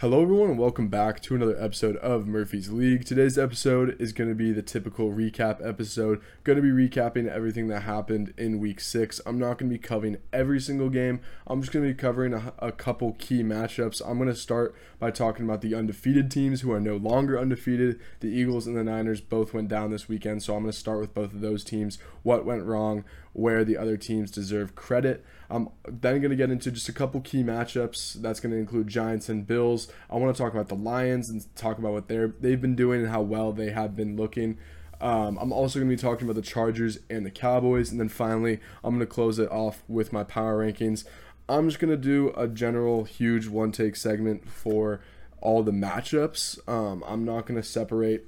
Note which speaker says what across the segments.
Speaker 1: Hello, everyone, and welcome back to another episode of Murphy's League. Today's episode is going to be the typical recap episode. Going to be recapping everything that happened in week six. I'm not going to be covering every single game, I'm just going to be covering a, a couple key matchups. I'm going to start by talking about the undefeated teams who are no longer undefeated. The Eagles and the Niners both went down this weekend, so I'm going to start with both of those teams, what went wrong, where the other teams deserve credit. I'm then going to get into just a couple key matchups. That's going to include Giants and Bills. I want to talk about the Lions and talk about what they're they've been doing and how well they have been looking. Um, I'm also going to be talking about the Chargers and the Cowboys, and then finally, I'm going to close it off with my power rankings. I'm just going to do a general, huge one take segment for all the matchups. Um, I'm not going to separate.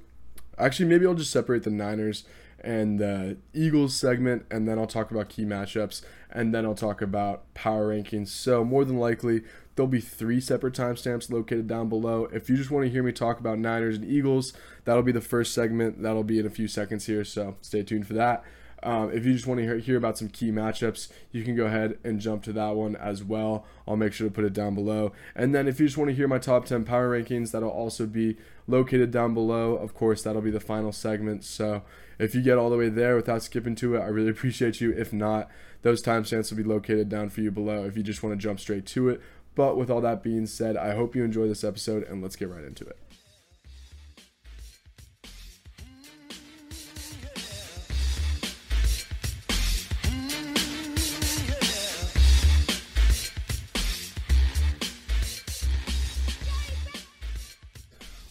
Speaker 1: Actually, maybe I'll just separate the Niners and the Eagles segment, and then I'll talk about key matchups, and then I'll talk about power rankings. So, more than likely, there'll be three separate timestamps located down below. If you just want to hear me talk about Niners and Eagles, that'll be the first segment. That'll be in a few seconds here, so stay tuned for that. Um, if you just want to hear, hear about some key matchups, you can go ahead and jump to that one as well. I'll make sure to put it down below. And then if you just want to hear my top 10 power rankings, that'll also be located down below. Of course, that'll be the final segment. So if you get all the way there without skipping to it, I really appreciate you. If not, those timestamps will be located down for you below if you just want to jump straight to it. But with all that being said, I hope you enjoy this episode and let's get right into it.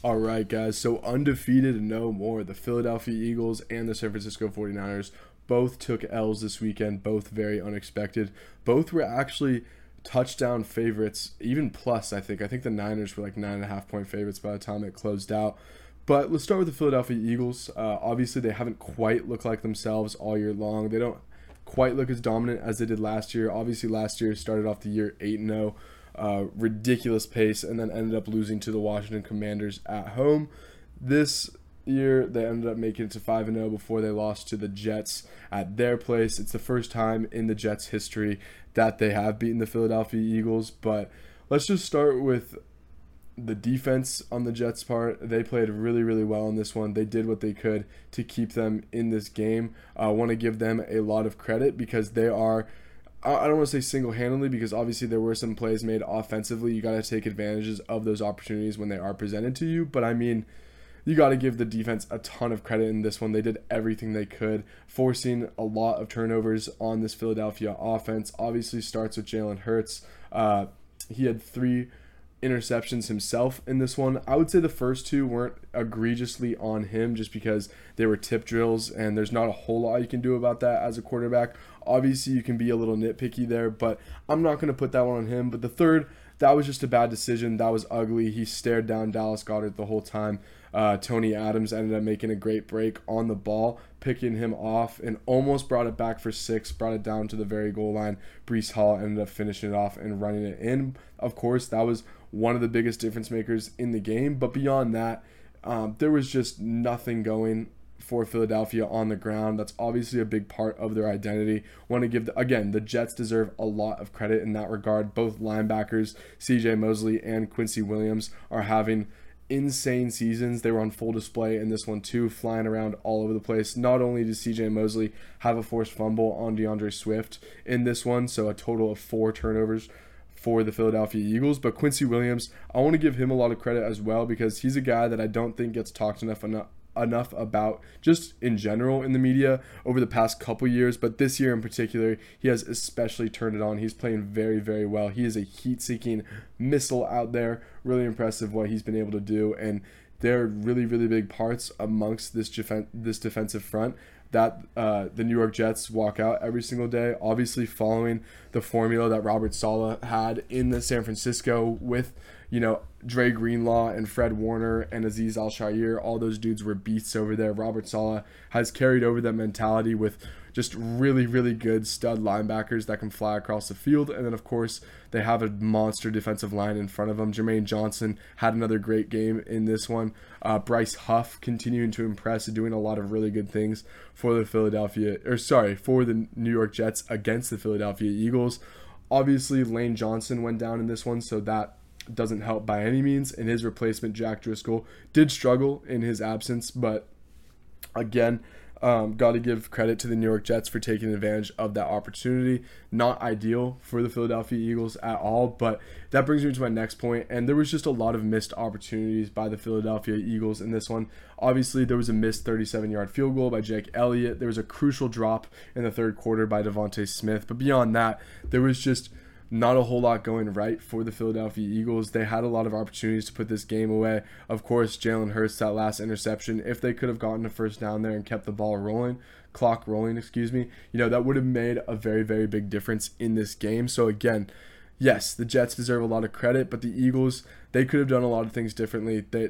Speaker 1: All right, guys. So undefeated and no more. The Philadelphia Eagles and the San Francisco 49ers both took L's this weekend, both very unexpected. Both were actually touchdown favorites, even plus, I think. I think the Niners were like nine and a half point favorites by the time it closed out. But let's start with the Philadelphia Eagles. Uh, obviously, they haven't quite looked like themselves all year long. They don't quite look as dominant as they did last year. Obviously, last year started off the year 8 0 uh, ridiculous pace, and then ended up losing to the Washington Commanders at home. This year, they ended up making it to 5 0 before they lost to the Jets at their place. It's the first time in the Jets' history that they have beaten the Philadelphia Eagles. But let's just start with the defense on the Jets' part. They played really, really well in this one. They did what they could to keep them in this game. I want to give them a lot of credit because they are I don't want to say single handedly because obviously there were some plays made offensively. You got to take advantages of those opportunities when they are presented to you. But I mean, you got to give the defense a ton of credit in this one. They did everything they could, forcing a lot of turnovers on this Philadelphia offense. Obviously, starts with Jalen Hurts. Uh, he had three interceptions himself in this one. I would say the first two weren't egregiously on him just because they were tip drills and there's not a whole lot you can do about that as a quarterback. Obviously, you can be a little nitpicky there, but I'm not going to put that one on him. But the third, that was just a bad decision. That was ugly. He stared down Dallas Goedert the whole time. Uh, Tony Adams ended up making a great break on the ball, picking him off, and almost brought it back for six, brought it down to the very goal line. Breece Hall ended up finishing it off and running it in. Of course, that was one of the biggest difference makers in the game. But beyond that, um, there was just nothing going for Philadelphia on the ground. That's obviously a big part of their identity. Want to give the, again, the Jets deserve a lot of credit in that regard. Both linebackers, CJ Mosley and Quincy Williams, are having insane seasons. They were on full display in this one too, flying around all over the place. Not only did CJ Mosley have a forced fumble on D'Andre Swift in this one, so a total of four turnovers for the Philadelphia Eagles. But Quincy Williams, I want to give him a lot of credit as well because he's a guy that I don't think gets talked enough enough enough about just in general in the media over the past couple years, but this year in particular, he has especially turned it on. He's playing very, very well. He is a heat-seeking missile out there. Really impressive what he's been able to do, and they're really, really big parts amongst this defen- this defensive front that uh, the New York Jets walk out every single day. Obviously, following the formula that Robert Saleh had in the San Francisco with, you know, Dre Greenlaw and Fred Warner and Aziz Al-Shaair. All those dudes were beasts over there. Robert Saleh has carried over that mentality with just really, really good stud linebackers that can fly across the field. And then, of course, they have a monster defensive line in front of them. Jermaine Johnson had another great game in this one. Uh, Bryce Huff continuing to impress and doing a lot of really good things for the Philadelphia, or sorry, for the New York Jets against the Philadelphia Eagles. Obviously, Lane Johnson went down in this one, so that doesn't help by any means. And his replacement, Jack Driscoll, did struggle in his absence, but again, um, Got to give credit to the New York Jets for taking advantage of that opportunity. Not ideal for the Philadelphia Eagles at all, but that brings me to my next point. And there was just a lot of missed opportunities by the Philadelphia Eagles in this one. Obviously, there was a missed 37 yard field goal by Jake Elliott. There was a crucial drop in the third quarter by DeVonta Smith. But beyond that, there was just not a whole lot going right for the Philadelphia Eagles. They had a lot of opportunities to put this game away. Of course, Jalen Hurts, that last interception, if they could have gotten a first down there and kept the ball rolling, clock rolling, excuse me, you know, that would have made a very, very big difference in this game. So, again, yes, the Jets deserve a lot of credit, but the Eagles, they could have done a lot of things differently. They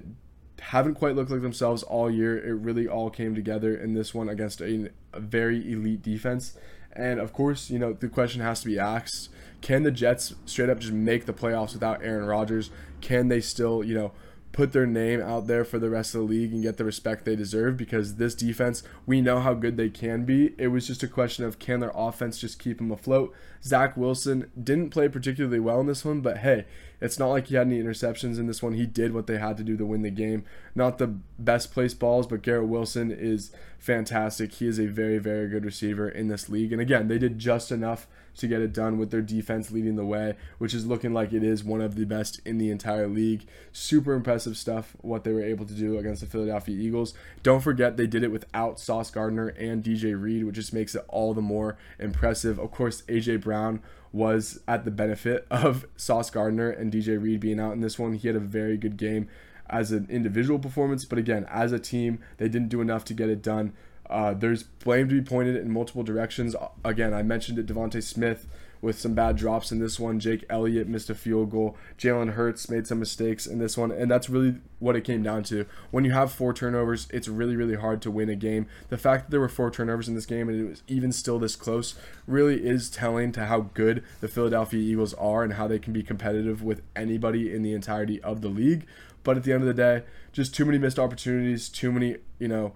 Speaker 1: haven't quite looked like themselves all year. It really all came together in this one against a, a very elite defense. And of course, you know, the question has to be asked can the Jets straight up just make the playoffs without Aaron Rodgers? Can they still, you know, put their name out there for the rest of the league and get the respect they deserve because this defense, we know how good they can be. It was just a question of can their offense just keep them afloat. Zach Wilson didn't play particularly well in this one, but hey, it's not like he had any interceptions in this one. He did what they had to do to win the game. Not the best placed balls, but Garrett Wilson is fantastic. He is a very, very good receiver in this league. And again, they did just enough to get it done with their defense leading the way, which is looking like it is one of the best in the entire league. Super impressive stuff what they were able to do against the Philadelphia Eagles. Don't forget they did it without Sauce Gardner and DJ Reed, which just makes it all the more impressive. Of course, AJ Brown was at the benefit of Sauce Gardner and DJ Reed being out in this one. He had a very good game as an individual performance, but again, as a team, they didn't do enough to get it done. Uh, there's blame to be pointed in multiple directions. Again, I mentioned it, DeVonta Smith with some bad drops in this one. Jake Elliott missed a field goal. Jalen Hurts made some mistakes in this one, and that's really what it came down to. When you have four turnovers, it's really, really hard to win a game. The fact that there were four turnovers in this game and it was even still this close really is telling to how good the Philadelphia Eagles are and how they can be competitive with anybody in the entirety of the league. But at the end of the day, just too many missed opportunities, too many, you know,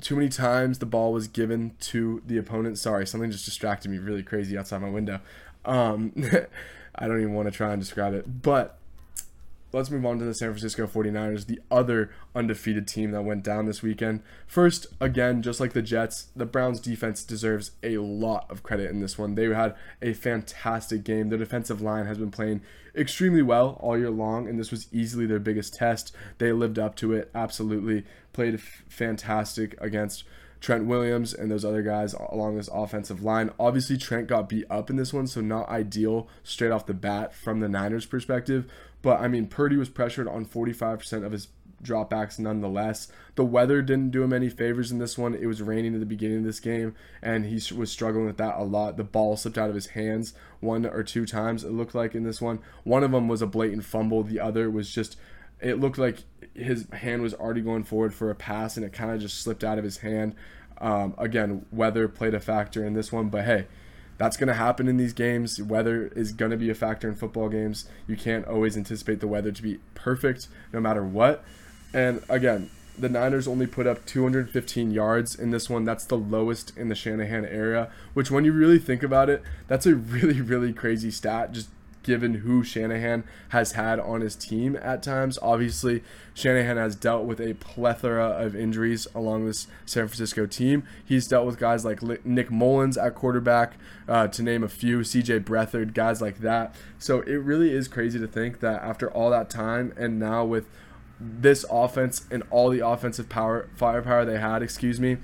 Speaker 1: too many times the ball was given to the opponent. Sorry, something just distracted me really crazy outside my window. Um, I don't even want to try and describe it. But let's move on to the San Francisco 49ers, the other undefeated team that went down this weekend. First, again, just like the Jets, the Browns defense deserves a lot of credit in this one. They had a fantastic game. Their defensive line has been playing extremely well all year long, and this was easily their biggest test. They lived up to it, absolutely. Played fantastic against Trent Williams and those other guys along this offensive line. Obviously, Trent got beat up in this one, so not ideal straight off the bat from the Niners' perspective. But I mean, Purdy was pressured on 45% of his dropbacks nonetheless. The weather didn't do him any favors in this one. It was raining at the beginning of this game, and he was struggling with that a lot. The ball slipped out of his hands one or two times, it looked like in this one. One of them was a blatant fumble, the other was just, it looked like his hand was already going forward for a pass, and it kind of just slipped out of his hand. Um, again, weather played a factor in this one, but hey, that's going to happen in these games. Weather is going to be a factor in football games. You can't always anticipate the weather to be perfect no matter what. And again, the Niners only put up 215 yards in this one. That's the lowest in the Shanahan area, which, when you really think about it, that's a really, really crazy stat. Just given who Shanahan has had on his team at times. Obviously, Shanahan has dealt with a plethora of injuries along this San Francisco team. He's dealt with guys like Nick Mullens at quarterback, uh, to name a few, CJ Beathard, guys like that. So it really is crazy to think that after all that time and now with this offense and all the offensive power firepower they had, excuse me,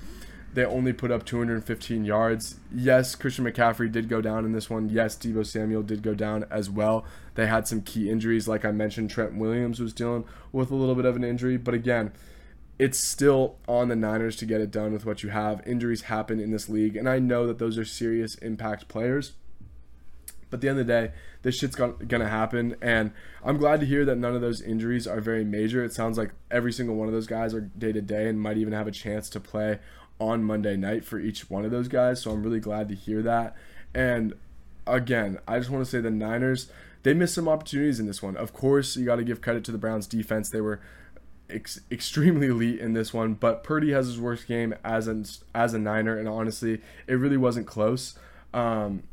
Speaker 1: they only put up 215 yards. Yes, Christian McCaffrey did go down in this one. Yes, Deebo Samuel did go down as well. They had some key injuries, like I mentioned. Trent Williams was dealing with a little bit of an injury, but again, it's still on the Niners to get it done with what you have. Injuries happen in this league, and I know that those are serious impact players. But at the end of the day, this shit's gonna happen, and I'm glad to hear that none of those injuries are very major. It sounds like every single one of those guys are day to day and might even have a chance to play on Monday night for each one of those guys. So I'm really glad to hear that. And again, I just want to say the Niners, they missed some opportunities in this one. Of course, you got to give credit to the Browns defense. They were ex- extremely elite in this one, but Purdy has his worst game as an as a Niner and honestly, it really wasn't close. Um,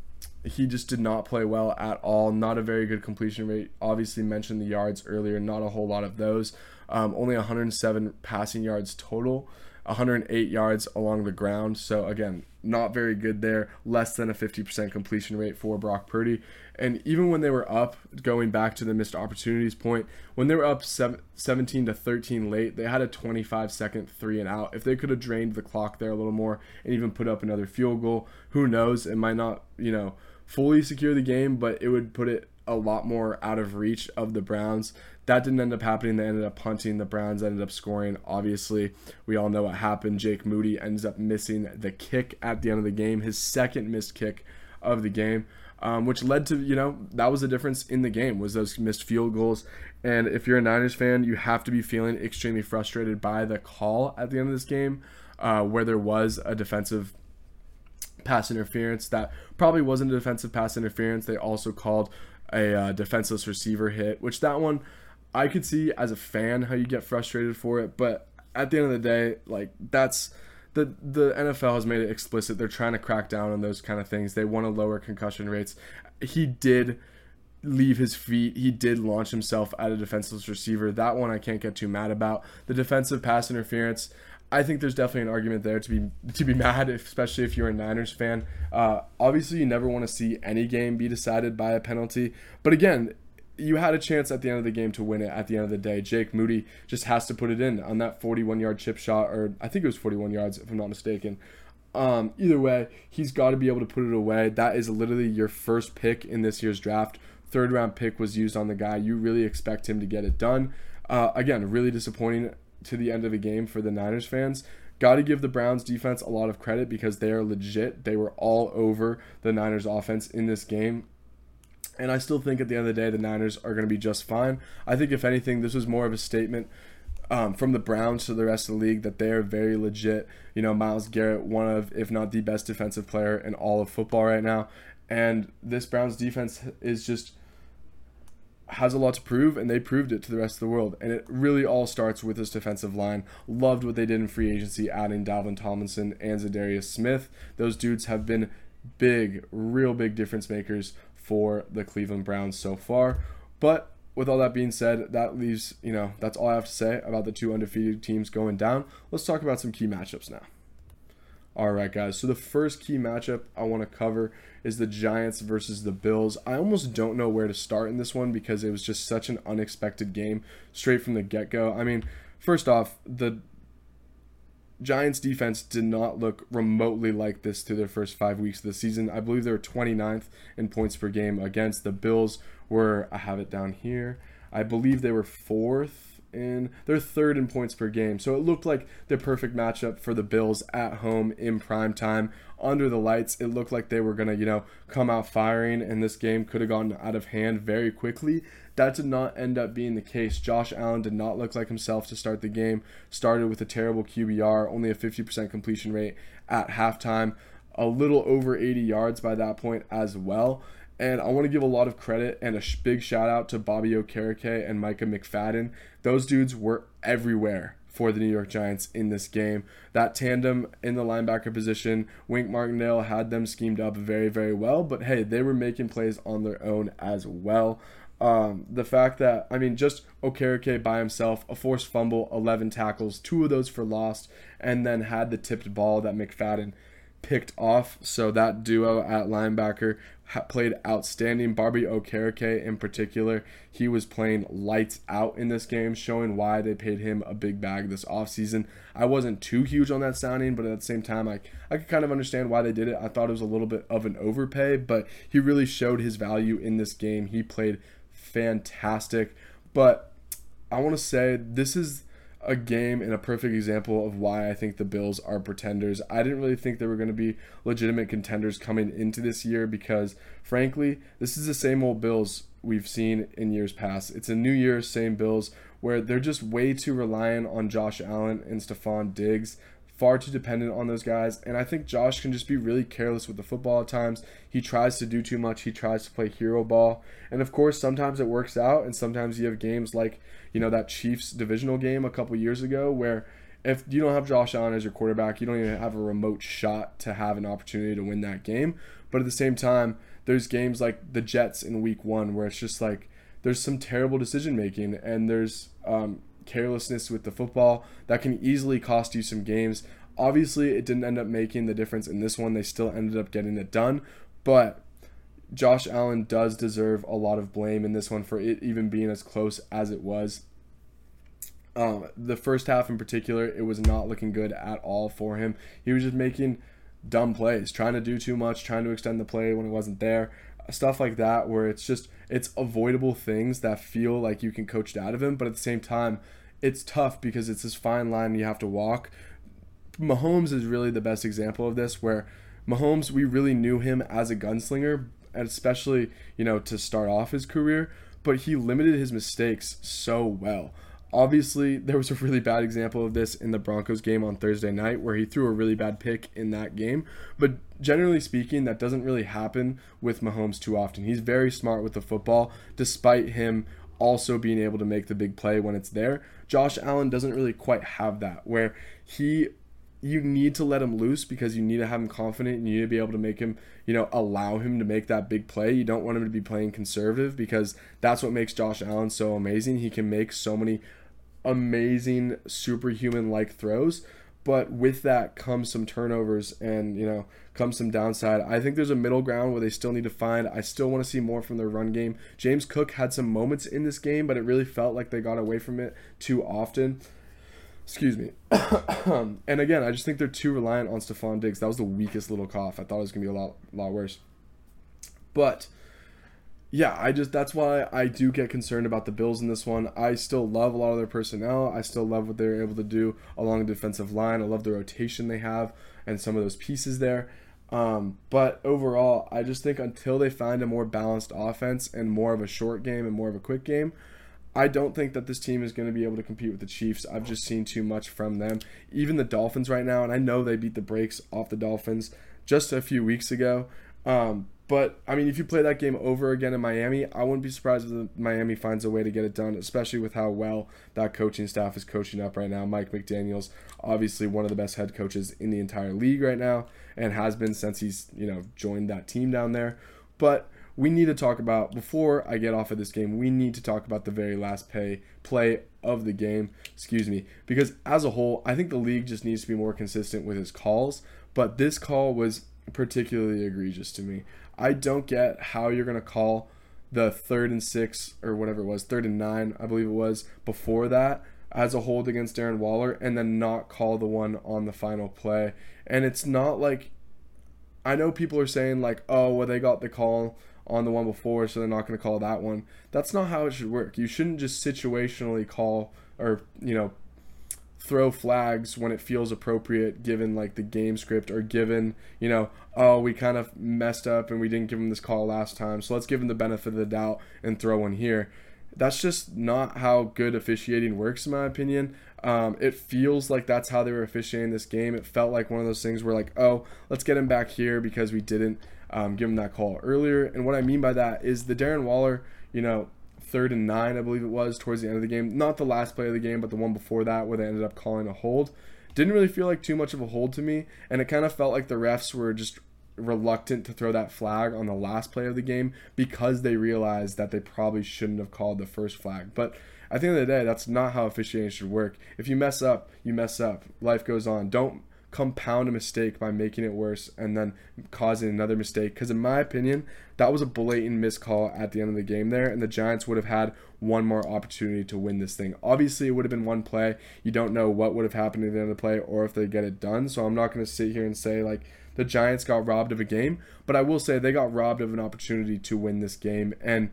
Speaker 1: he just did not play well at all. Not a very good completion rate. Obviously, mentioned the yards earlier, not a whole lot of those. Um, only 107 passing yards total. 108 yards along the ground. So again, not very good there. Less than a 50% completion rate for Brock Purdy. And even when they were up, going back to the missed opportunities point, when they were up 17 to 13 late, they had a 25 second three and out. If they could have drained the clock there a little more and even put up another field goal, who knows? It might not, you know, fully secure the game, but it would put it a lot more out of reach of the Browns. That didn't end up happening. They ended up punting. The Browns ended up scoring. Obviously, we all know what happened. Jake Moody ends up missing the kick at the end of the game, his second missed kick of the game, um, which led to, you know, that was the difference in the game was those missed field goals. And if you're a Niners fan, you have to be feeling extremely frustrated by the call at the end of this game, uh, where there was a defensive pass interference that probably wasn't a defensive pass interference. They also called a uh, defenseless receiver hit, which that one I could see as a fan how you get frustrated for it, but at the end of the day, like that's the the NFL has made it explicit. They're trying to crack down on those kind of things. They want to lower concussion rates. He did leave his feet. He did launch himself at a defenseless receiver. That one I can't get too mad about. The defensive pass interference. I think there's definitely an argument there to be to be mad, especially if you're a Niners fan. Uh, obviously, you never want to see any game be decided by a penalty, but again, you had a chance at the end of the game to win it at the end of the day. Jake Moody just has to put it in on that 41 yard chip shot, or I think it was 41 yards if I'm not mistaken. Um, either way, he's got to be able to put it away. That is literally your first pick in this year's draft. Third round pick was used on the guy. You really expect him to get it done. Uh, again, really disappointing to the end of the game for the Niners fans. Got to give the Browns defense a lot of credit because they are legit. They were all over the Niners offense in this game. And I still think at the end of the day, the Niners are going to be just fine. I think, if anything, this was more of a statement um, from the Browns to the rest of the league that they are very legit. You know, Myles Garrett, one of, if not the best defensive player in all of football right now. And this Browns defense is just has a lot to prove, and they proved it to the rest of the world. And it really all starts with this defensive line. Loved what they did in free agency, adding Dalvin Tomlinson and Za'Darius Smith. Those dudes have been big, real big difference makers for the Cleveland Browns so far. But with all that being said, that leaves, you know, that's all I have to say about the two undefeated teams going down. Let's talk about some key matchups now. All right, guys. So the first key matchup I want to cover is the Giants versus the Bills. I almost don't know where to start in this one because it was just such an unexpected game straight from the get go. I mean, first off, the Giants defense did not look remotely like this through their first five weeks of the season. I believe they were 29th in points per game against the Bills. Were I have it down here. I believe they were fourth in they're third in points per game. So it looked like the perfect matchup for the Bills at home in prime time under the lights. It looked like they were gonna, you know, come out firing and this game could have gone out of hand very quickly. That did not end up being the case. Josh Allen did not look like himself to start the game. Started with a terrible QBR, only a 50% completion rate at halftime, a little over 80 yards by that point as well. And I want to give a lot of credit and a big shout out to Bobby Okereke and Micah McFadden. Those dudes were everywhere for the New York Giants in this game. That tandem in the linebacker position, Wink Martindale had them schemed up very, very well, but hey, they were making plays on their own as well. Um, the fact that I mean, just Okereke by himself, a forced fumble, 11 tackles, two of those for lost, and then had the tipped ball that McFadden picked off. So that duo at linebacker played outstanding. Bobby Okereke in particular, he was playing lights out in this game, showing why they paid him a big bag this offseason. I wasn't too huge on that sounding, but at the same time, I, I could kind of understand why they did it. I thought it was a little bit of an overpay, but he really showed his value in this game. He played fantastic. But I want to say this is a game and a perfect example of why I think the Bills are pretenders. I didn't really think they were going to be legitimate contenders coming into this year because, frankly, this is the same old Bills we've seen in years past. It's a new year, same Bills, where they're just way too reliant on Josh Allen and Stefon Diggs far too dependent on those guys. And I think Josh can just be really careless with the football at times. He tries to do too much. He tries to play hero ball. And of course, sometimes it works out. And sometimes you have games like, you know, that Chiefs divisional game a couple years ago where if you don't have Josh Allen as your quarterback, you don't even have a remote shot to have an opportunity to win that game. But at the same time, there's games like the Jets in week one where it's just like there's some terrible decision making and there's um, carelessness with the football that can easily cost you some games. Obviously, it didn't end up making the difference in this one. They still ended up getting it done, but Josh Allen does deserve a lot of blame in this one for it even being as close as it was. Um, the first half in particular, it was not looking good at all for him. He was just making dumb plays, trying to do too much, trying to extend the play when it wasn't there, stuff like that, where it's just it's avoidable things that feel like you can coach it out of him, but at the same time, it's tough because it's this fine line you have to walk. Mahomes is really the best example of this, where Mahomes, we really knew him as a gunslinger, especially you know to start off his career, but he limited his mistakes so well. Obviously, there was a really bad example of this in the Broncos game on Thursday night where he threw a really bad pick in that game. But generally speaking, that doesn't really happen with Mahomes too often. He's very smart with the football, despite him also being able to make the big play when it's there. Josh Allen doesn't really quite have that, where he you need to let him loose because you need to have him confident and you need to be able to make him, you know, allow him to make that big play. You don't want him to be playing conservative because that's what makes Josh Allen so amazing. He can make so many amazing superhuman like throws but with that comes some turnovers and you know comes some downside. I think there's a middle ground where they still need to find. I still want to see more from their run game. James cook had some moments in this game but it really felt like they got away from it too often. Excuse me. And again i just think they're too reliant on Stefon diggs. That was the weakest little cough. I thought it was to be a lot, lot worse. But yeah, I just that's why I do get concerned about the Bills in this one. I still love a lot of their personnel. I still love what they're able to do along the defensive line. I love the rotation they have and some of those pieces there. Um, but overall, I just think until they find a more balanced offense and more of a short game and more of a quick game, I don't think that this team is going to be able to compete with the Chiefs. I've just seen too much from them. Even the Dolphins right now, and I know they beat the brakes off the Dolphins just a few weeks ago. Um, but I mean, if you play that game over again in Miami, I wouldn't be surprised if Miami finds a way to get it done, especially with how well that coaching staff is coaching up right now. Mike McDaniel's obviously one of the best head coaches in the entire league right now, and has been since he's you know joined that team down there. But we need to talk about before I get off of this game. We need to talk about the very last pay play of the game. Excuse me, because as a whole, I think the league just needs to be more consistent with his calls. But this call was particularly egregious to me. I don't get how you're going to call the third and six or whatever it was, third and nine, I believe it was, before that as a hold against Darren Waller and then not call the one on the final play. And it's not like I know people are saying like, "Oh, well they got the call on the one before, so they're not going to call that one." That's not how it should work. You shouldn't just situationally call or, you know, throw flags when it feels appropriate given like the game script or given you know oh we kind of messed up and we didn't give him this call last time so let's give him the benefit of the doubt and throw one here. That's just not how good officiating works in my opinion. Um, it feels like that's how they were officiating this game. It felt like one of those things where like oh let's get him back here because we didn't um, give him that call earlier. And what i mean by that is the darren waller you know third and nine, I believe it was, towards the end of the game. Not the last play of the game, but the one before that where they ended up calling a hold. Didn't really feel like too much of a hold to me, and it kind of felt like the refs were just reluctant to throw that flag on the last play of the game because they realized that they probably shouldn't have called the first flag. But at the end of the day, that's not how officiating should work. If you mess up, you mess up. Life goes on. Don't compound a mistake by making it worse and then causing another mistake. Because, in my opinion, that was a blatant miscall at the end of the game there, and the Giants would have had one more opportunity to win this thing. Obviously, it would have been one play. You don't know what would have happened at the end of the play or if they get it done. So, I'm not going to sit here and say, like, the Giants got robbed of a game, but I will say they got robbed of an opportunity to win this game. And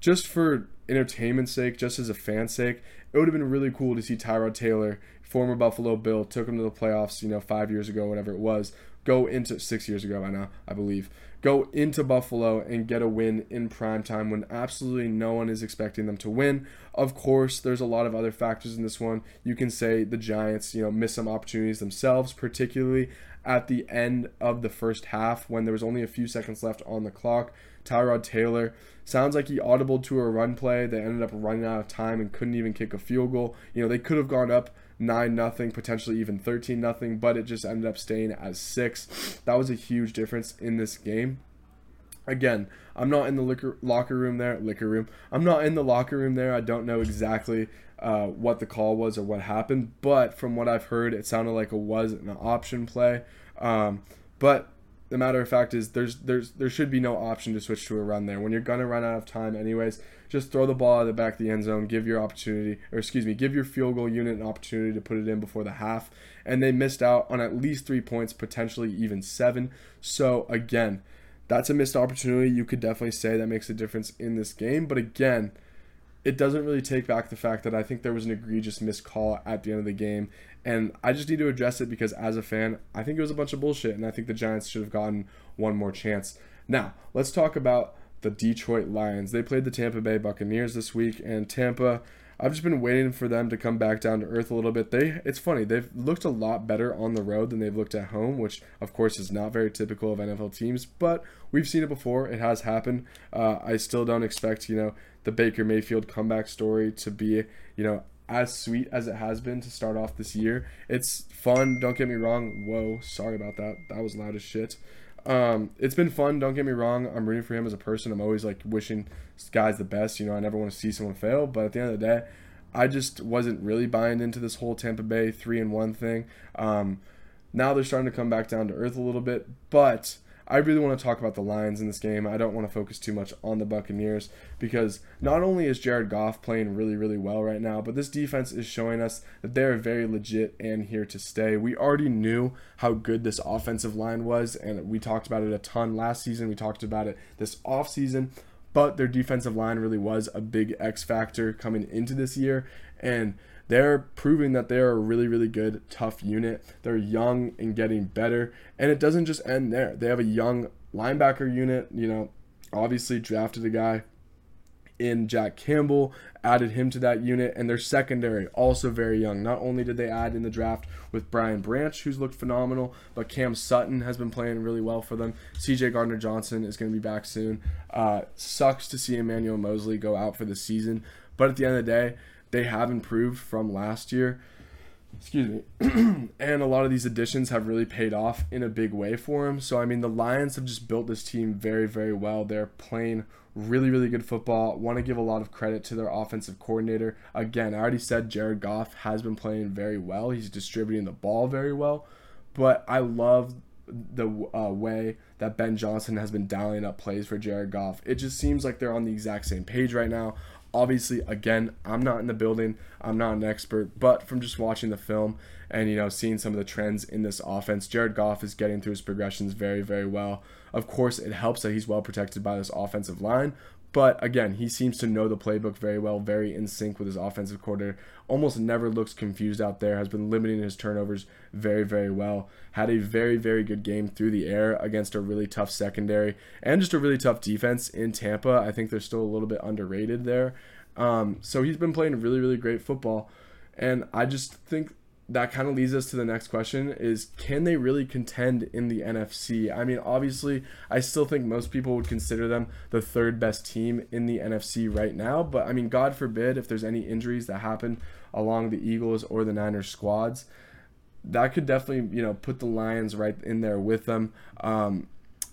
Speaker 1: just for entertainment's sake, just as a fan's sake, it would have been really cool to see Tyrod Taylor former Buffalo Bill, took him to the playoffs, you know, five years ago, whatever it was, go into six years ago by now, I believe, go into Buffalo and get a win in prime time when absolutely no one is expecting them to win. Of course, there's a lot of other factors in this one. You can say the Giants, you know, miss some opportunities themselves, particularly at the end of the first half when there was only a few seconds left on the clock. Tyrod Taylor sounds like he audibled to a run play. They ended up running out of time and couldn't even kick a field goal. You know, they could have gone up 9 nothing, potentially even 13 nothing, but it just ended up staying as 6. That was a huge difference in this game. again, I'm not in the liquor, locker room there. Liquor room. I'm not in the locker room there. I don't know exactly uh, what the call was or what happened, but from what I've heard, it sounded like it was an option play. Um, but the matter of fact is, there's there's there should be no option to switch to a run there when you're gonna run out of time anyways. Just throw the ball at the back of the end zone, give your opportunity, or excuse me, give your field goal unit an opportunity to put it in before the half. And they missed out on at least three points, potentially even seven. So again that's a missed opportunity. You could definitely say that makes a difference in this game. But again, it doesn't really take back the fact that I think there was an egregious missed call at the end of the game. And I just need to address it because as a fan, I think it was a bunch of bullshit. And I think the Giants should have gotten one more chance. Now, let's talk about the Detroit Lions. They played the Tampa Bay Buccaneers this week, and Tampa I've just been waiting for them to come back down to earth a little bit. They it's funny, they've looked a lot better on the road than they've looked at home, which of course is not very typical of NFL teams, but we've seen it before. It has happened. Uh, I still don't expect, you know, the Baker Mayfield comeback story to be, you know, as sweet as it has been to start off this year. It's fun, don't get me wrong. Whoa, sorry about that. That was loud as shit. Um, it's been fun. Don't get me wrong. I'm rooting for him as a person. I'm always like wishing guys the best. You know, I never want to see someone fail. But at the end of the day, I just wasn't really buying into this whole Tampa Bay three and one thing. Um, now they're starting to come back down to earth a little bit, but I really want to talk about the Lions in this game. I don't want to focus too much on the Buccaneers because not only is Jared Goff playing really, really well right now, but this defense is showing us that they're very legit and here to stay. We already knew how good this offensive line was, and we talked about it a ton last season. We talked about it this offseason, but their defensive line really was a big X factor coming into this year. And they're proving that they're a really, really good, tough unit. They're young and getting better. And it doesn't just end there. They have a young linebacker unit, you know, obviously drafted a guy in Jack Campbell, added him to that unit, and their secondary also very young. Not only did they add in the draft with Brian Branch, who's looked phenomenal, but Cam Sutton has been playing really well for them. CJ Gardner Johnson is going to be back soon. Uh, sucks to see Emmanuel Moseley go out for the season, but at the end of the day, they have improved from last year. Excuse me. and a lot of these additions have really paid off in a big way for him. So, I mean, the Lions have just built this team very, very well. They're playing really, really good football. Want to give a lot of credit to their offensive coordinator. Again, I already said Jared Goff has been playing very well, he's distributing the ball very well. But I love the uh, way that Ben Johnson has been dialing up plays for Jared Goff. It just seems like they're on the exact same page right now obviously again i'm not in the building. I'm not an expert but from just watching the film and you know seeing some of the trends in this offense jared goff is getting through his progressions very very well. Of course it helps that he's well protected by this offensive line but again, he seems to know the playbook very well, very in sync with his offensive coordinator. Almost never looks confused out there, has been limiting his turnovers very, very well. Had a very, very good game through the air against a really tough secondary and just a really tough defense in Tampa. I think they're still a little bit underrated there. Um, so he's been playing really, really great football. And I just think that kind of leads us to the next question is can they really contend in the NFC? I mean, obviously, I still think most people would consider them the third best team in the NFC right now, but I mean, God forbid if there's any injuries that happen along the Eagles or the Niners squads, that could definitely, you know, put the Lions right in there with them. Um,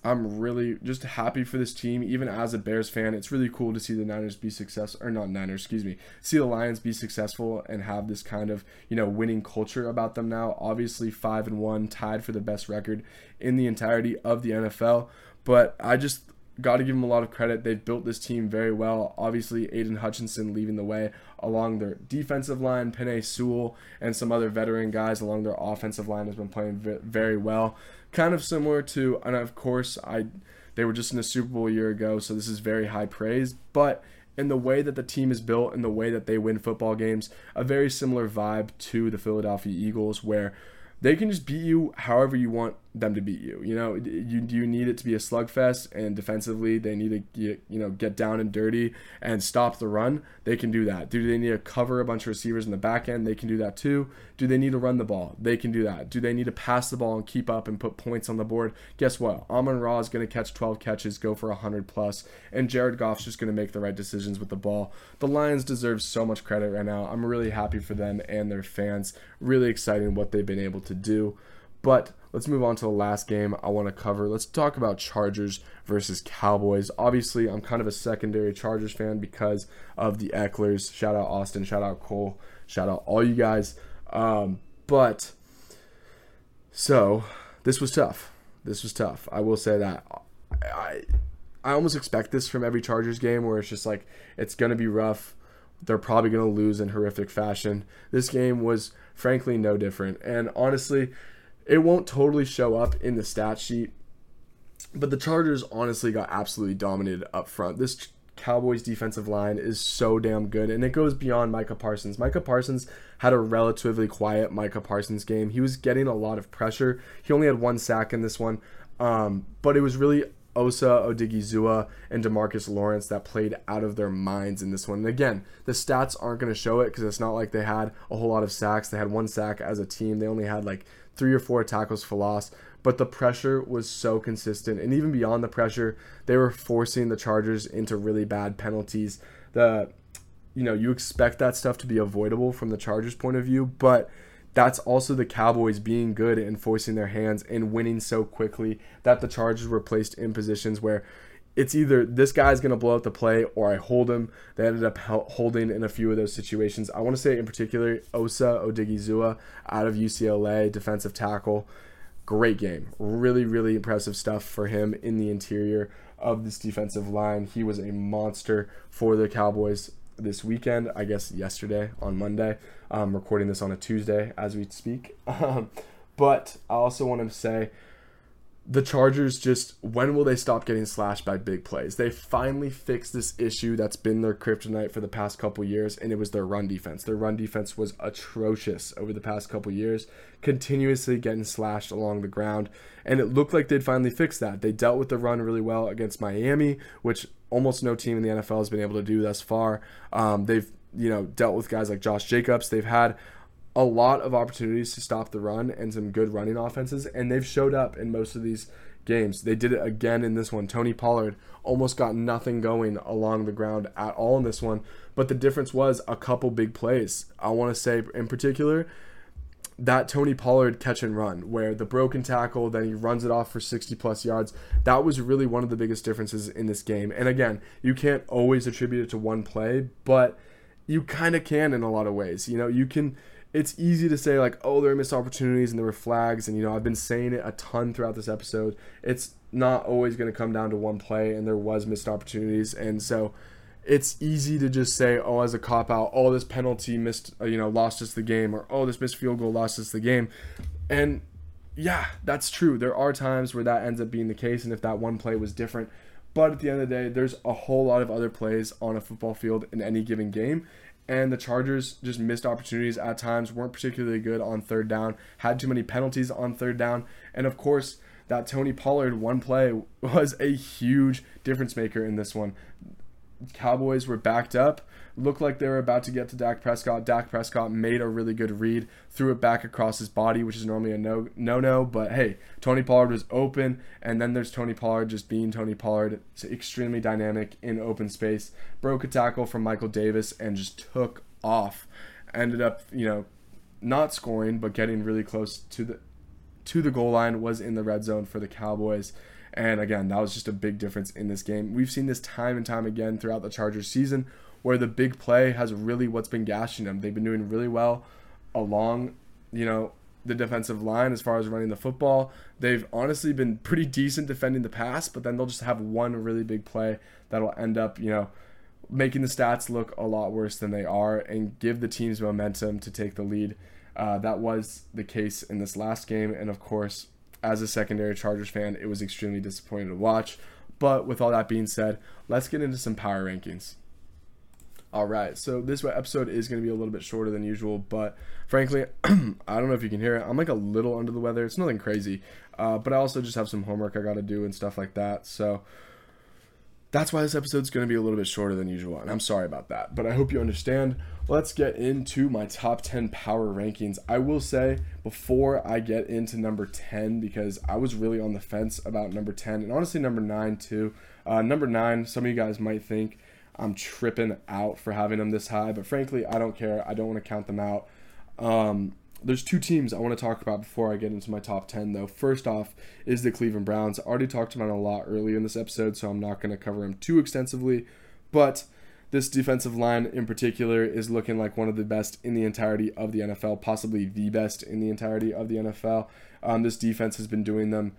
Speaker 1: I'm really just happy for this team. Even as a Bears fan, it's really cool to see the Niners be successful, or not Niners, excuse me, see the Lions be successful and have this kind of you know winning culture about them now. Obviously, five and one, tied for the best record in the entirety of the NFL. But I just got to give them a lot of credit. They've built this team very well. Obviously, Aiden Hutchinson leading the way along their defensive line. Penei Sewell and some other veteran guys along their offensive line has been playing very well kind of similar to, and of course, I they were just in the Super Bowl a year ago, so this is very high praise. But in the way that the team is built, in the way that they win football games, a very similar vibe to the Philadelphia Eagles, where they can just beat you however you want them to beat you. You know, you you need it to be a slugfest, and defensively they need to get, you know get down and dirty and stop the run. They can do that. Do they need to cover a bunch of receivers in the back end? They can do that too. Do they need to run the ball? They can do that. Do they need to pass the ball and keep up and put points on the board? Guess what? Amon Ra is going to catch 12 catches, go for 100 plus, and Jared Goff's just going to make the right decisions with the ball. The Lions deserve so much credit right now. I'm really happy for them and their fans. Really exciting what they've been able to do. But let's move on to the last game I want to cover. Let's talk about Chargers versus Cowboys. Obviously, I'm kind of a secondary Chargers fan because of the Ecklers. Shout out Austin, shout out Cole, shout out all you guys. Um, but so this was tough. This was tough. I will say that. I I almost expect this from every Chargers game where it's just like it's going to be rough. They're probably going to lose in horrific fashion. This game was frankly no different. And honestly, it won't totally show up in the stat sheet, but the Chargers honestly got absolutely dominated up front. This Cowboys defensive line is so damn good, and it goes beyond Micah Parsons. Micah Parsons had a relatively quiet Micah Parsons game. He was getting a lot of pressure. He only had one sack in this one, um, but it was really Osa Odighizuwa and Demarcus Lawrence that played out of their minds in this one. And again, the stats aren't going to show it because it's not like they had a whole lot of sacks. They had one sack as a team. They only had like three or four tackles for loss. But the pressure was so consistent. And even beyond the pressure, they were forcing the Chargers into really bad penalties. The you know, you expect that stuff to be avoidable from the Chargers point of view, but that's also the Cowboys being good and forcing their hands and winning so quickly that the Chargers were placed in positions where it's either this guy's going to blow up the play or I hold him. They ended up holding in a few of those situations. I want to say in particular Osa Odighizuwa out of UCLA, defensive tackle. Great game. Really, really impressive stuff for him in the interior of this defensive line. He was a monster for the Cowboys this weekend, I guess yesterday on Monday. I'm recording this on a Tuesday as we speak. Um, but I also want to say the Chargers just when will they stop getting slashed by big plays? They finally fixed this issue that's been their kryptonite for the past couple years, and it was their run defense. Their run defense was atrocious over the past couple years, continuously getting slashed along the ground, and it looked like they'd finally fixed that. They dealt with the run really well against Miami, which almost no team in the NFL has been able to do thus far. Um, they've you know dealt with guys like Josh Jacobs. They've had a lot of opportunities to stop the run and some good running offenses, and they've showed up in most of these games. They did it again in this one. Tony Pollard almost got nothing going along the ground at all in this one, but the difference was a couple big plays. I want to say in particular that Tony Pollard catch and run, where the broken tackle, then he runs it off for 60 plus yards. That was really one of the biggest differences in this game. And again, you can't always attribute it to one play, but you kind of can in a lot of ways. You know, you can. It's easy to say like, oh, there were missed opportunities and there were flags, and you know, I've been saying it a ton throughout this episode. It's not always going to come down to one play, and there was missed opportunities, and so it's easy to just say, oh, as a cop out, oh, this penalty missed, uh, you know, lost us the game, or oh, this missed field goal lost us the game. And yeah, that's true. There are times where that ends up being the case, and if that one play was different. But at the end of the day, there's a whole lot of other plays on a football field in any given game. And the Chargers just missed opportunities at times, weren't particularly good on third down, had too many penalties on third down. And of course, that Tony Pollard one play was a huge difference maker in this one. Cowboys were backed up, looked like they were about to get to Dak Prescott. Dak Prescott made a really good read, threw it back across his body, which is normally a no no no. But hey, Tony Pollard was open, and then there's Tony Pollard just being Tony Pollard, it's extremely dynamic in open space. Broke a tackle from Michael Davis and just took off. Ended up, you know, not scoring, but getting really close to the to the goal line. Was in the red zone for the Cowboys. And again, that was just a big difference in this game. We've seen this time and time again throughout the Chargers season where the big play has really what's been gashing them. They've been doing really well along, you know, the defensive line as far as running the football. They've honestly been pretty decent defending the pass, but then they'll just have one really big play that'll end up, you know, making the stats look a lot worse than they are and give the teams momentum to take the lead. Uh, that was the case in this last game, and of course, as a secondary Chargers fan, it was extremely disappointing to watch. But with all that being said, let's get into some power rankings. All right, so this episode is going to be a little bit shorter than usual, but frankly, I don't know if you can hear it. I'm like a little under the weather. It's nothing crazy, uh, but I also just have some homework I got to do and stuff like that. So that's why this episode's going to be a little bit shorter than usual, and I'm sorry about that, but I hope you understand. Let's get into my top 10 power rankings. I will say before I get into number 10, because I was really on the fence about number 10, and honestly, number 9 too. Uh, number 9, some of you guys might think I'm tripping out for having them this high, but frankly, I don't care. I don't want to count them out. Um, there's two teams I want to talk about before I get into my top 10, though. First off is the Cleveland Browns. I already talked about a lot earlier in this episode, so I'm not going to cover them too extensively. But this defensive line in particular is looking like one of the best in the entirety of the NFL, possibly the best in the entirety of the NFL. Um, this defense has been doing them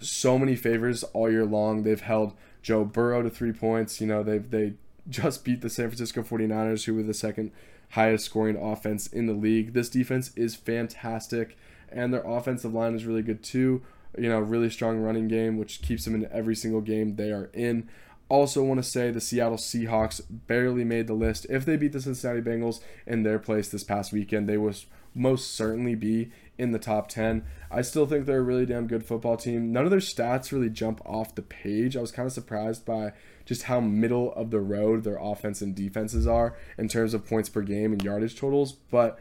Speaker 1: so many favors all year long. They've held Joe Burrow to three points. You know, they've they just beat the San Francisco 49ers, who were the second highest scoring offense in the league. This defense is fantastic, and their offensive line is really good too. You know, really strong running game, which keeps them in every single game they are in. Also, want to say the Seattle Seahawks barely made the list. If they beat the Cincinnati Bengals in their place this past weekend, they would most certainly be in the top 10. I still think they're a really damn good football team. None of their stats really jump off the page. I was kind of surprised by just how middle of the road their offense and defenses are in terms of points per game and yardage totals. But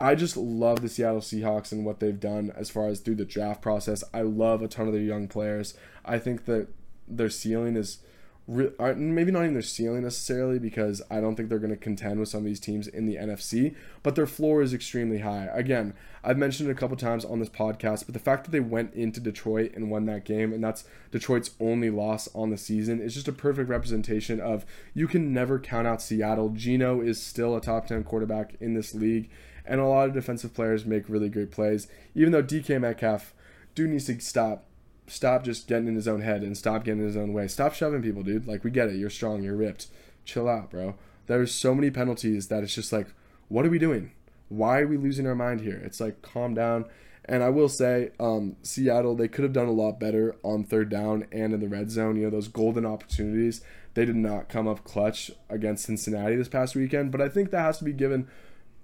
Speaker 1: I just love the Seattle Seahawks and what they've done as far as through the draft process. I love a ton of their young players. I think that their ceiling is Uh, maybe not even their ceiling necessarily because I don't think they're going to contend with some of these teams in the NFC, but their floor is extremely high. Again, I've mentioned it a couple times on this podcast, but the fact that they went into Detroit and won that game, and that's Detroit's only loss on the season, is just a perfect representation of you can never count out Seattle. Geno is still a top 10 quarterback in this league, and a lot of defensive players make really great plays, even though DK Metcalf do needs to stop stop just getting in his own head and stop getting in his own way. Stop shoving people, dude. Like we get it. You're strong. You're ripped. Chill out, bro. There's so many penalties that it's just like, what are we doing? Why are we losing our mind here? It's like calm down. And I will say, um, Seattle, they could have done a lot better on third down and in the red zone. You know, those golden opportunities, they did not come up clutch against Cincinnati this past weekend. But I think that has to be given,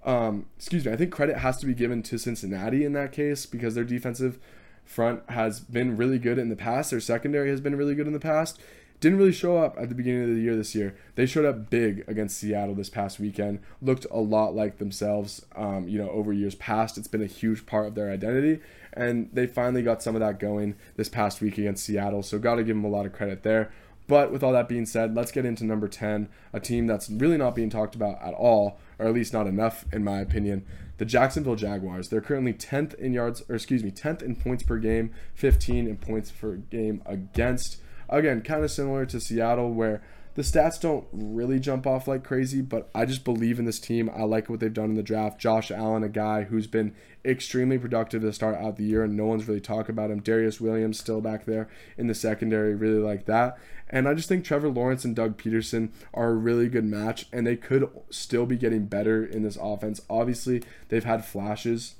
Speaker 1: um, excuse me, I think credit has to be given to Cincinnati in that case because their defensive front has been really good in the past. Their secondary has been really good in the past. Didn't really show up at the beginning of the year this year. They showed up big against Seattle this past weekend. Looked a lot like themselves, um, you know, over years past. It's been a huge part of their identity, and they finally got some of that going this past week against Seattle. So got to give them a lot of credit there. But with all that being said, let's get into number 10, a team that's really not being talked about at all, or at least not enough, in my opinion the Jacksonville Jaguars. They're currently 10th in yards, or excuse me, 10th in points per game, 15 in points per game against. Again, kind of similar to Seattle, where the stats don't really jump off like crazy, but I just believe in this team. I like what they've done in the draft. Josh Allen, a guy who's been extremely productive to start out the year, and no one's really talked about him. Darious Williams still back there in the secondary, really like that. And I just think Trevor Lawrence and Doug Pederson are a really good match, and they could still be getting better in this offense. Obviously, they've had flashes.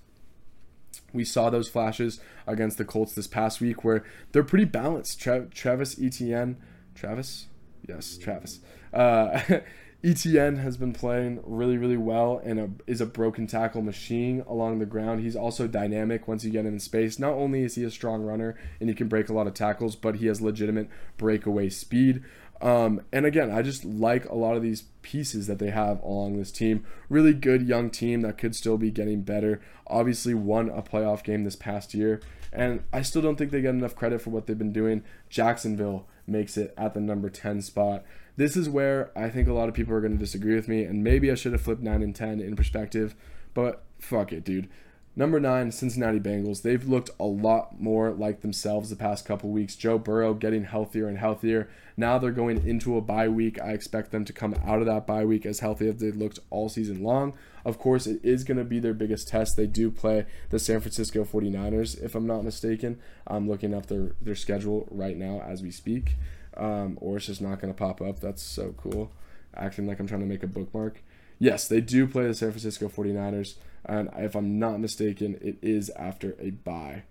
Speaker 1: We saw those flashes against the Colts this past week where they're pretty balanced. Tra- Travis Etienne, Travis? Yes, Travis. Uh, Etienne has been playing really, really well and a, is a broken tackle machine along the ground. He's also dynamic once you get him in space. Not only is he a strong runner and he can break a lot of tackles, but he has legitimate breakaway speed. Um, and again, I just like a lot of these pieces that they have along this team. Really good young team that could still be getting better. Obviously, won a playoff game this past year, and I still don't think they get enough credit for what they've been doing. Jacksonville makes it at the number 10 spot. This is where I think a lot of people are going to disagree with me, and maybe I should have flipped 9 and 10 in perspective, but fuck it, dude. Number nine, Cincinnati Bengals. They've looked a lot more like themselves the past couple weeks. Joe Burrow getting healthier and healthier. Now they're going into a bye week. I expect them to come out of that bye week as healthy as they looked all season long. Of course, it is going to be their biggest test. They do play the San Francisco 49ers, if I'm not mistaken. I'm looking up their, their schedule right now as we speak um, or it's just not going to pop up. That's so cool. Acting like I'm trying to make a bookmark. Yes, they do play the San Francisco 49ers, and if I'm not mistaken, it is after a bye.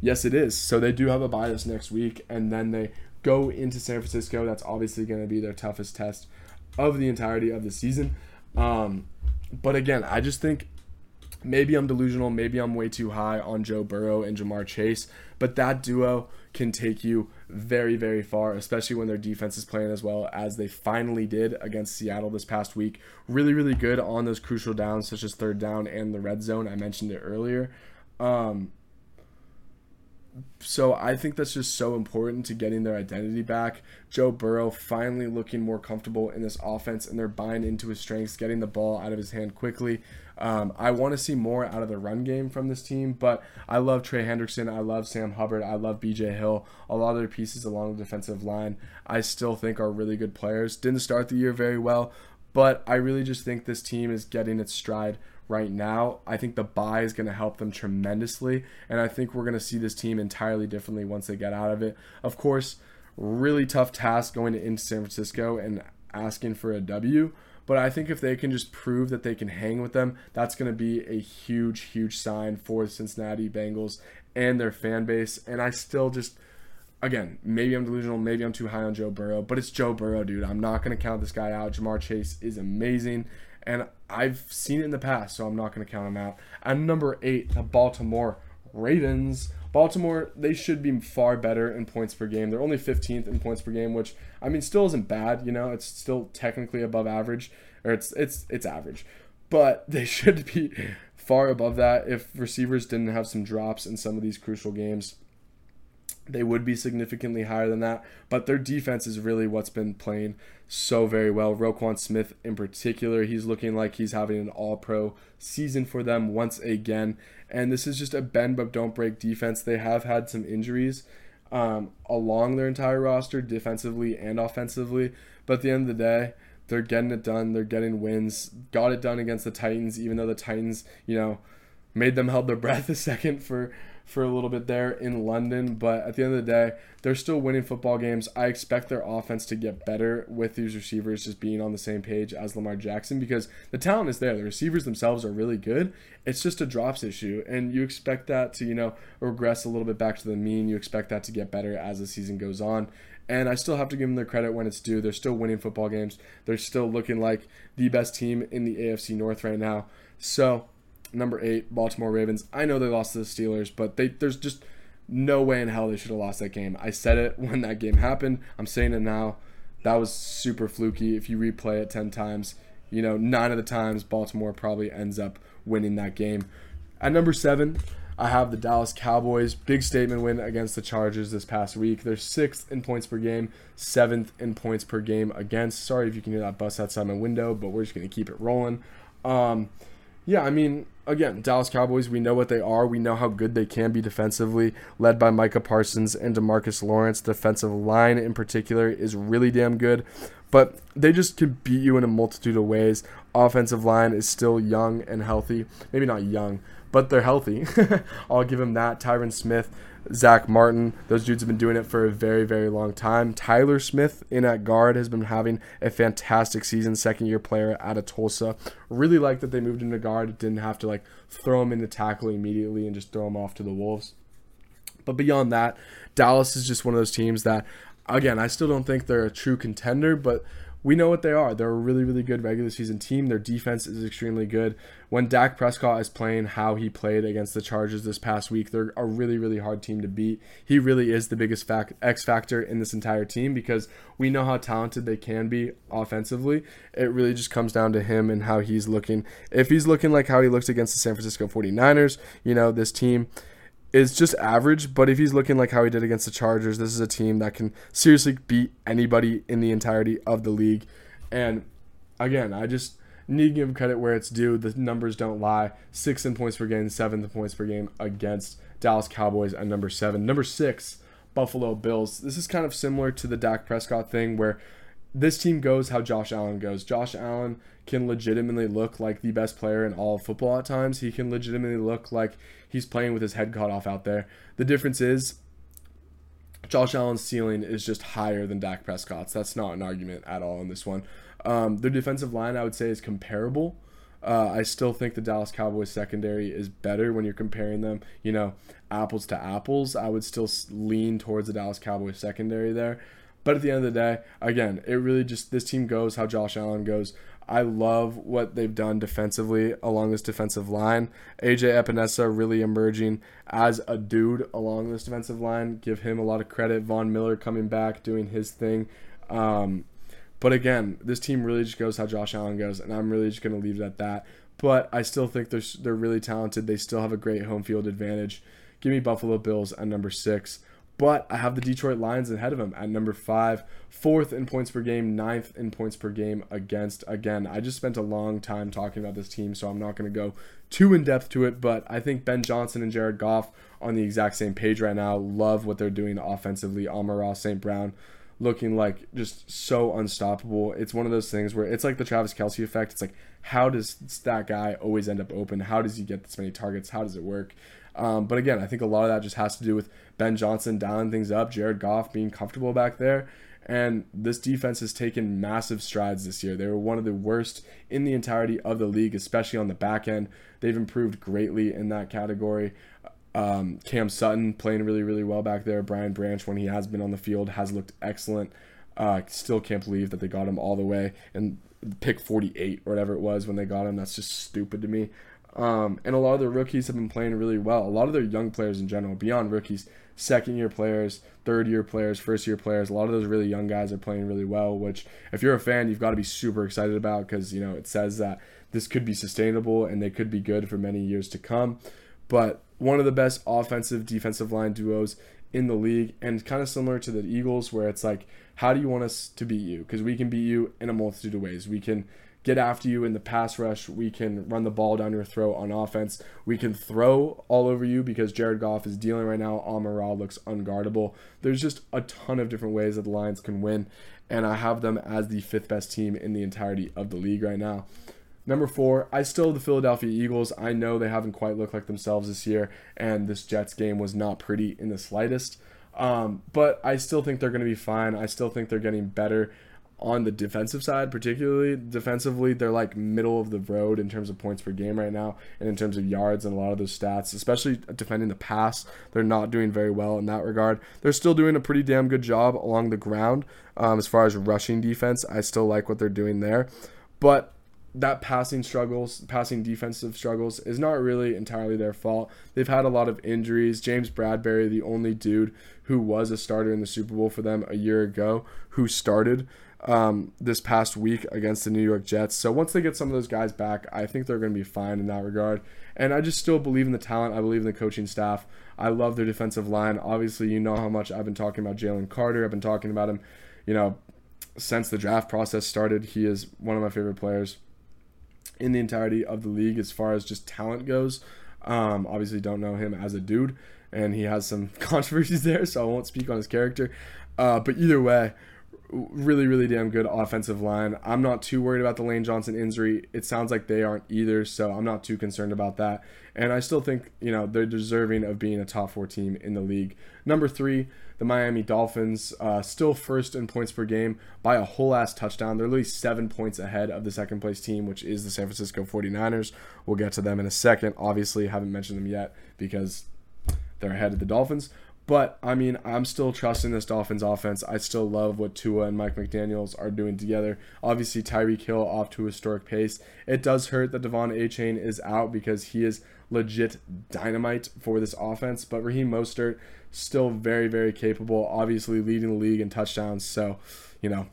Speaker 1: Yes, it is. So they do have a bye this next week, and then they go into San Francisco. That's obviously going to be their toughest test of the entirety of the season. Um, but again, I just think maybe I'm delusional. Maybe I'm way too high on Joe Burrow and Ja'Marr Chase, but that duo can take you very, very far, especially when their defense is playing as well as they finally did against Seattle this past week. Really, really good on those crucial downs, such as third down and the red zone. I mentioned it earlier. Um, so I think that's just so important to getting their identity back. Joe Burrow finally looking more comfortable in this offense, and they're buying into his strengths, getting the ball out of his hand quickly. Um, I want to see more out of the run game from this team, but I love Trey Hendrickson. I love Sam Hubbard. I love BJ Hill. A lot of their pieces along the defensive line, I still think are really good players. Didn't start the year very well, but I really just think this team is getting its stride right now. I think the bye is going to help them tremendously, and I think we're going to see this team entirely differently once they get out of it. Of course, really tough task going into San Francisco and asking for a W. But I think if they can just prove that they can hang with them, that's going to be a huge, huge sign for the Cincinnati Bengals and their fan base. And I still just, again, maybe I'm delusional, maybe I'm too high on Joe Burrow, but it's Joe Burrow, dude. I'm not going to count this guy out. Ja'Marr Chase is amazing. And I've seen it in the past, so I'm not going to count them out. And number eight, the Baltimore Ravens. Baltimore, they should be far better in points per game. They're only 15th in points per game, which I mean still isn't bad, you know. It's still technically above average or it's it's it's average. But they should be far above that if receivers didn't have some drops in some of these crucial games they would be significantly higher than that. But their defense is really what's been playing so very well. Roquan Smith, in particular, he's looking like he's having an all pro season for them once again. And this is just a bend but don't break defense. They have had some injuries um, along their entire roster, defensively and offensively. But at the end of the day, they're getting it done. They're getting wins. Got it done against the Titans, even though the Titans, you know, made them held their breath a second for for a little bit there in London. But at the end of the day, they're still winning football games. I expect their offense to get better with these receivers just being on the same page as Lamar Jackson because the talent is there. The receivers themselves are really good. It's just a drops issue. And you expect that to, you know, regress a little bit back to the mean. You expect that to get better as the season goes on. And I still have to give them their credit when it's due. They're still winning football games. They're still looking like the best team in the AFC North right now. So number eight, Baltimore Ravens. I know they lost to the Steelers, but they there's just no way in hell they should have lost that game. I said it when that game happened. I'm saying it now. That was super fluky. If you replay it 10 times, you know, nine of the times Baltimore probably ends up winning that game. At number seven, I have the Dallas Cowboys. Big statement win against the Chargers this past week. They're sixth in points per game, seventh in points per game against. Sorry if you can hear that bus outside my window, but we're just going to keep it rolling. Um, yeah, I mean, again, Dallas Cowboys, we know what they are. We know how good they can be defensively, led by Micah Parsons and Demarcus Lawrence. Defensive line in particular is really damn good, but they just can beat you in a multitude of ways. Offensive line is still young and healthy. Maybe not young, but they're healthy. I'll give them that. Tyron Smith Zack Martin. Those dudes have been doing it for a very, very long time. Tyler Smith in at guard has been having a fantastic season, second year player out of Tulsa. Really like that they moved him to guard. Didn't have to like throw him into tackle immediately and just throw him off to the Wolves. But beyond that, Dallas is just one of those teams that, again, I still don't think they're a true contender, but we know what they are. They're a really, really good regular season team. Their defense is extremely good. When Dak Prescott is playing how he played against the Chargers this past week, they're a really, really hard team to beat. He really is the biggest fact, X factor in this entire team because we know how talented they can be offensively. It really just comes down to him and how he's looking. If he's looking like how he looks against the San Francisco 49ers, you know, this team is just average, but if he's looking like how he did against the Chargers, this is a team that can seriously beat anybody in the entirety of the league. And again, I just need to give credit where it's due. The numbers don't lie. Sixth in points per game, seventh in points per game against Dallas Cowboys at number seven. Number six, Buffalo Bills. This is kind of similar to the Dak Prescott thing where this team goes how Josh Allen goes. Josh Allen can legitimately look like the best player in all of football at times. He can legitimately look like he's playing with his head cut off out there. The difference is Josh Allen's ceiling is just higher than Dak Prescott's. That's not an argument at all in this one. Um, their defensive line, I would say, is comparable. Uh, I still think the Dallas Cowboys secondary is better when you're comparing them, you know, apples to apples. I would still lean towards the Dallas Cowboys secondary there. But at the end of the day, again, it really just this team goes how Josh Allen goes. I love what they've done defensively along this defensive line. AJ Epenesa really emerging as a dude along this defensive line. Give him a lot of credit. Von Miller coming back, doing his thing. Um, but again, this team really just goes how Josh Allen goes, and I'm really just going to leave it at that. But I still think they're they're really talented. They still have a great home field advantage Give me Buffalo Bills at number six. But I have the Detroit Lions ahead of them at number five, fourth in points per game, ninth in points per game against. Again, I just spent a long time talking about this team, so I'm not going to go too in depth to it. But I think Ben Johnson and Jared Goff on the exact same page right now. Love what they're doing offensively. Amon-Ra St. Brown looking like just so unstoppable. It's one of those things where it's like the Travis Kelce effect. It's like, how does that guy always end up open? How does he get this many targets? How does it work? Um, but again, I think a lot of that just has to do with Ben Johnson dialing things up, Jared Goff being comfortable back there. And this defense has taken massive strides this year. They were one of the worst in the entirety of the league, especially on the back end. They've improved greatly in that category. Um, Cam Sutton playing really, really well back there. Brian Branch, when he has been on the field, has looked excellent. Uh, still can't believe that they got him all the way and pick 48 or whatever it was when they got him. That's just stupid to me. Um, and a lot of the rookies have been playing really well. A lot of their young players in general, beyond rookies, second year players, third year players, first year players, a lot of those really young guys are playing really well, which if you're a fan, you've got to be super excited about because, you know, it says that this could be sustainable and they could be good for many years to come. But one of the best offensive defensive line duos in the league and kind of similar to the Eagles where it's like how do you want us to beat you because we can beat you in a multitude of ways we can get after you in the pass rush. We can run the ball down your throat on offense. We can throw all over you because Jared Goff is dealing right now. Amon-Ra looks unguardable. There's just a ton of different ways that the Lions can win, and I have them as the fifth best team in the entirety of the league right now. Number four, I still the Philadelphia Eagles. I know they haven't quite looked like themselves this year, and this Jets game was not pretty in the slightest. Um, but I still think they're going to be fine. I still think they're getting better on the defensive side, particularly defensively, they're like middle of the road in terms of points per game right now, and in terms of yards and a lot of those stats, especially defending the pass. They're not doing very well in that regard. They're still doing a pretty damn good job along the ground um, as far as rushing defense. I still like what they're doing there, but that passing struggles, passing defensive struggles, is not really entirely their fault. They've had a lot of injuries. James Bradberry, the only dude who was a starter in the Super Bowl for them a year ago, who started um, this past week against the New York Jets. So once they get some of those guys back, I think they're going to be fine in that regard. And I just still believe in the talent. I believe in the coaching staff. I love their defensive line. Obviously, you know how much I've been talking about Jalen Carter. I've been talking about him, you know, since the draft process started. He is one of my favorite players in the entirety of the league as far as just talent goes. Um, obviously, don't know him as a dude, and he has some controversies there, so I won't speak on his character. Uh, but either way, really, really damn good offensive line. I'm not too worried about the Lane Johnson injury. It sounds like they aren't either, so I'm not too concerned about that. And I still think, you know, they're deserving of being a top four team in the league. Number three, the Miami Dolphins, uh, still first in points per game by a whole ass touchdown. They're least seven points ahead of the second place team, which is the San Francisco 49ers. We'll get to them in a second. Obviously, haven't mentioned them yet because they're ahead of the Dolphins. But I mean, I'm still trusting this Dolphins offense. I still love what Tua and Mike McDaniels are doing together. Obviously, Tyreek Hill off to a historic pace. It does hurt that De'Von Achane is out because he is legit dynamite for this offense. But Raheem Mostert still very, very capable. Obviously, leading the league in touchdowns. So, you know,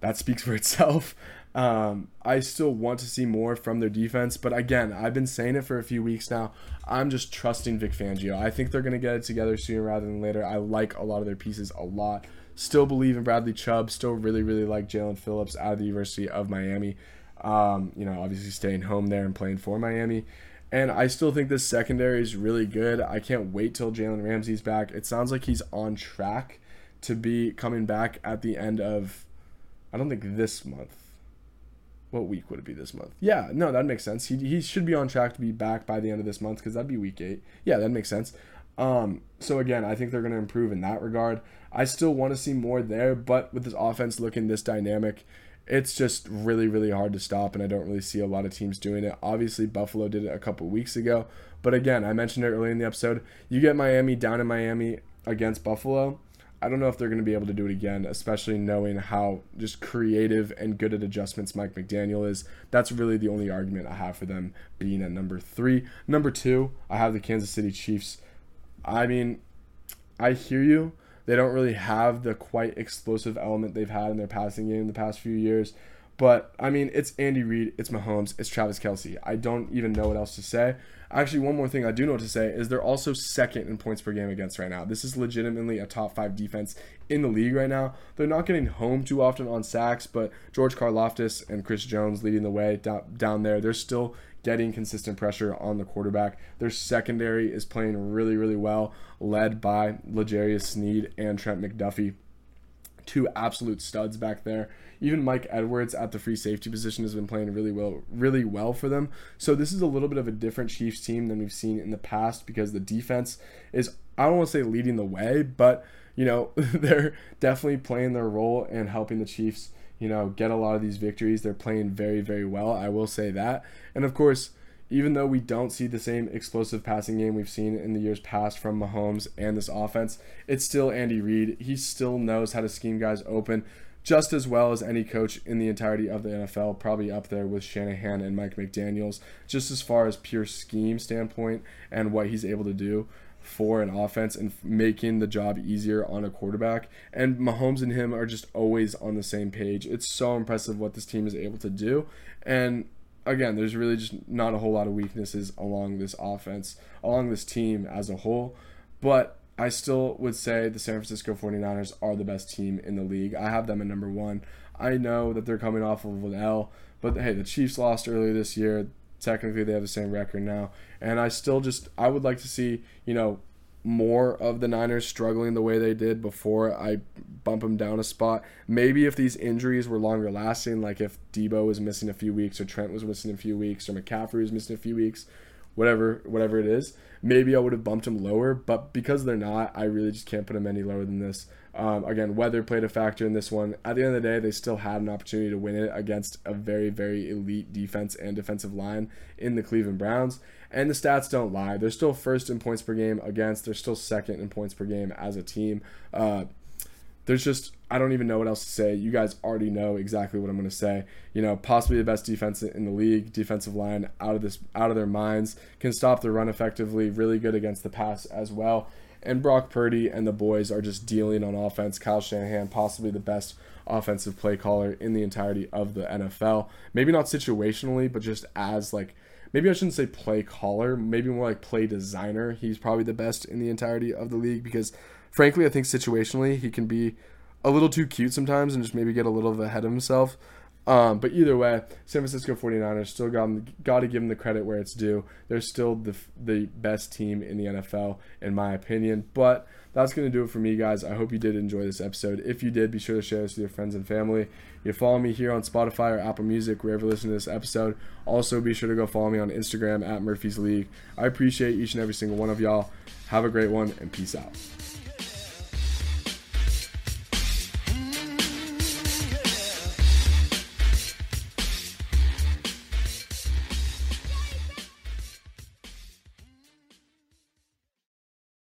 Speaker 1: that speaks for itself. Um, I still want to see more from their defense, but again, I've been saying it for a few weeks now. I'm just trusting Vic Fangio. I think they're going to get it together sooner rather than later. I like a lot of their pieces a lot. Still believe in Bradley Chubb. Still really, really like Jaelan Phillips out of the University of Miami. Um, you know, obviously staying home there and playing for Miami. And I still think this secondary is really good. I can't wait till Jalen Ramsey's back. It sounds like he's on track to be coming back at the end of, I don't think this month what week would it be this month? Yeah, no, that makes sense. He, he should be on track to be back by the end of this month because that'd be week eight. Yeah, that makes sense. Um, so again, I think they're going to improve in that regard. I still want to see more there, but with this offense looking this dynamic, it's just really, really hard to stop, and I don't really see a lot of teams doing it. Obviously, Buffalo did it a couple weeks ago, but again, I mentioned it early in the episode. You get Miami down in Miami against Buffalo, I don't know if they're going to be able to do it again, especially knowing how just creative and good at adjustments Mike McDaniel is. That's really the only argument I have for them being at number three. Number two, I have the Kansas City Chiefs. I mean, I hear you. They don't really have the quite explosive element they've had in their passing game in the past few years. But I mean, it's Andy Reid, it's Mahomes, it's Travis Kelce. I don't even know what else to say. Actually, one more thing I do know what to say is they're also second in points per game against right now. This is legitimately a top five defense in the league right now. They're not getting home too often on sacks, but George Karlaftis and Chris Jones leading the way down, there. They're still getting consistent pressure on the quarterback. Their secondary is playing really, really well, led by L'Jarius Sneed and Trent McDuffie. Two absolute studs back there. Even Mike Edwards at the free safety position has been playing really well, really well for them. So this is a little bit of a different Chiefs team than we've seen in the past because the defense is I don't want to say leading the way, but you know they're definitely playing their role and helping the Chiefs you know get a lot of these victories. They're playing very very well. I will say that, and of course even though we don't see the same explosive passing game we've seen in the years past from Mahomes and this offense, it's still Andy Reid. He still knows how to scheme guys open just as well as any coach in the entirety of the NFL, probably up there with Shanahan and Mike McDaniels, just as far as pure scheme standpoint and what he's able to do for an offense and making the job easier on a quarterback. And Mahomes and him are just always on the same page. It's so impressive what this team is able to do. And again, there's really just not a whole lot of weaknesses along this offense, along this team as a whole. But I still would say the San Francisco 49ers are the best team in the league. I have them at number one. I know that they're coming off of an L, but hey, the Chiefs lost earlier this year. Technically, they have the same record now. And I still just, I would like to see, you know, more of the Niners struggling the way they did before I bump them down a spot. Maybe if these injuries were longer lasting, like if Deebo was missing a few weeks, or Trent was missing a few weeks, or McCaffrey was missing a few weeks, whatever whatever it is. Maybe I would have bumped him lower, but because they're not, I really just can't put him any lower than this. Um, again, weather played a factor in this one. At the end of the day, they still had an opportunity to win it against a very, very elite defense and defensive line in the Cleveland Browns. And the stats don't lie. They're still first in points per game against. They're still second in points per game as a team. Uh, there's just I don't even know what else to say. You guys already know exactly what I'm going to say. You know, possibly the best defense in the league, defensive line out of this out of their minds, can stop the run effectively, really good against the pass as well. And Brock Purdy and the boys are just dealing on offense. Kyle Shanahan, possibly the best offensive play caller in the entirety of the NFL. Maybe not situationally, but just as like maybe I shouldn't say play caller, maybe more like play designer. He's probably the best in the entirety of the league because frankly, I think situationally he can be a little too cute sometimes and just maybe get a little ahead of himself. Um, but either way, San Francisco 49ers still got, got to give them the credit where it's due. They're still the, the best team in the NFL, in my opinion. But that's going to do it for me, guys. I hope you did enjoy this episode. If you did, be sure to share this with your friends and family. You follow me here on Spotify or Apple Music, wherever you listen to this episode. Also, be sure to go follow me on Instagram at Murphy's League. I appreciate each and every single one of y'all. Have a great one, and peace out.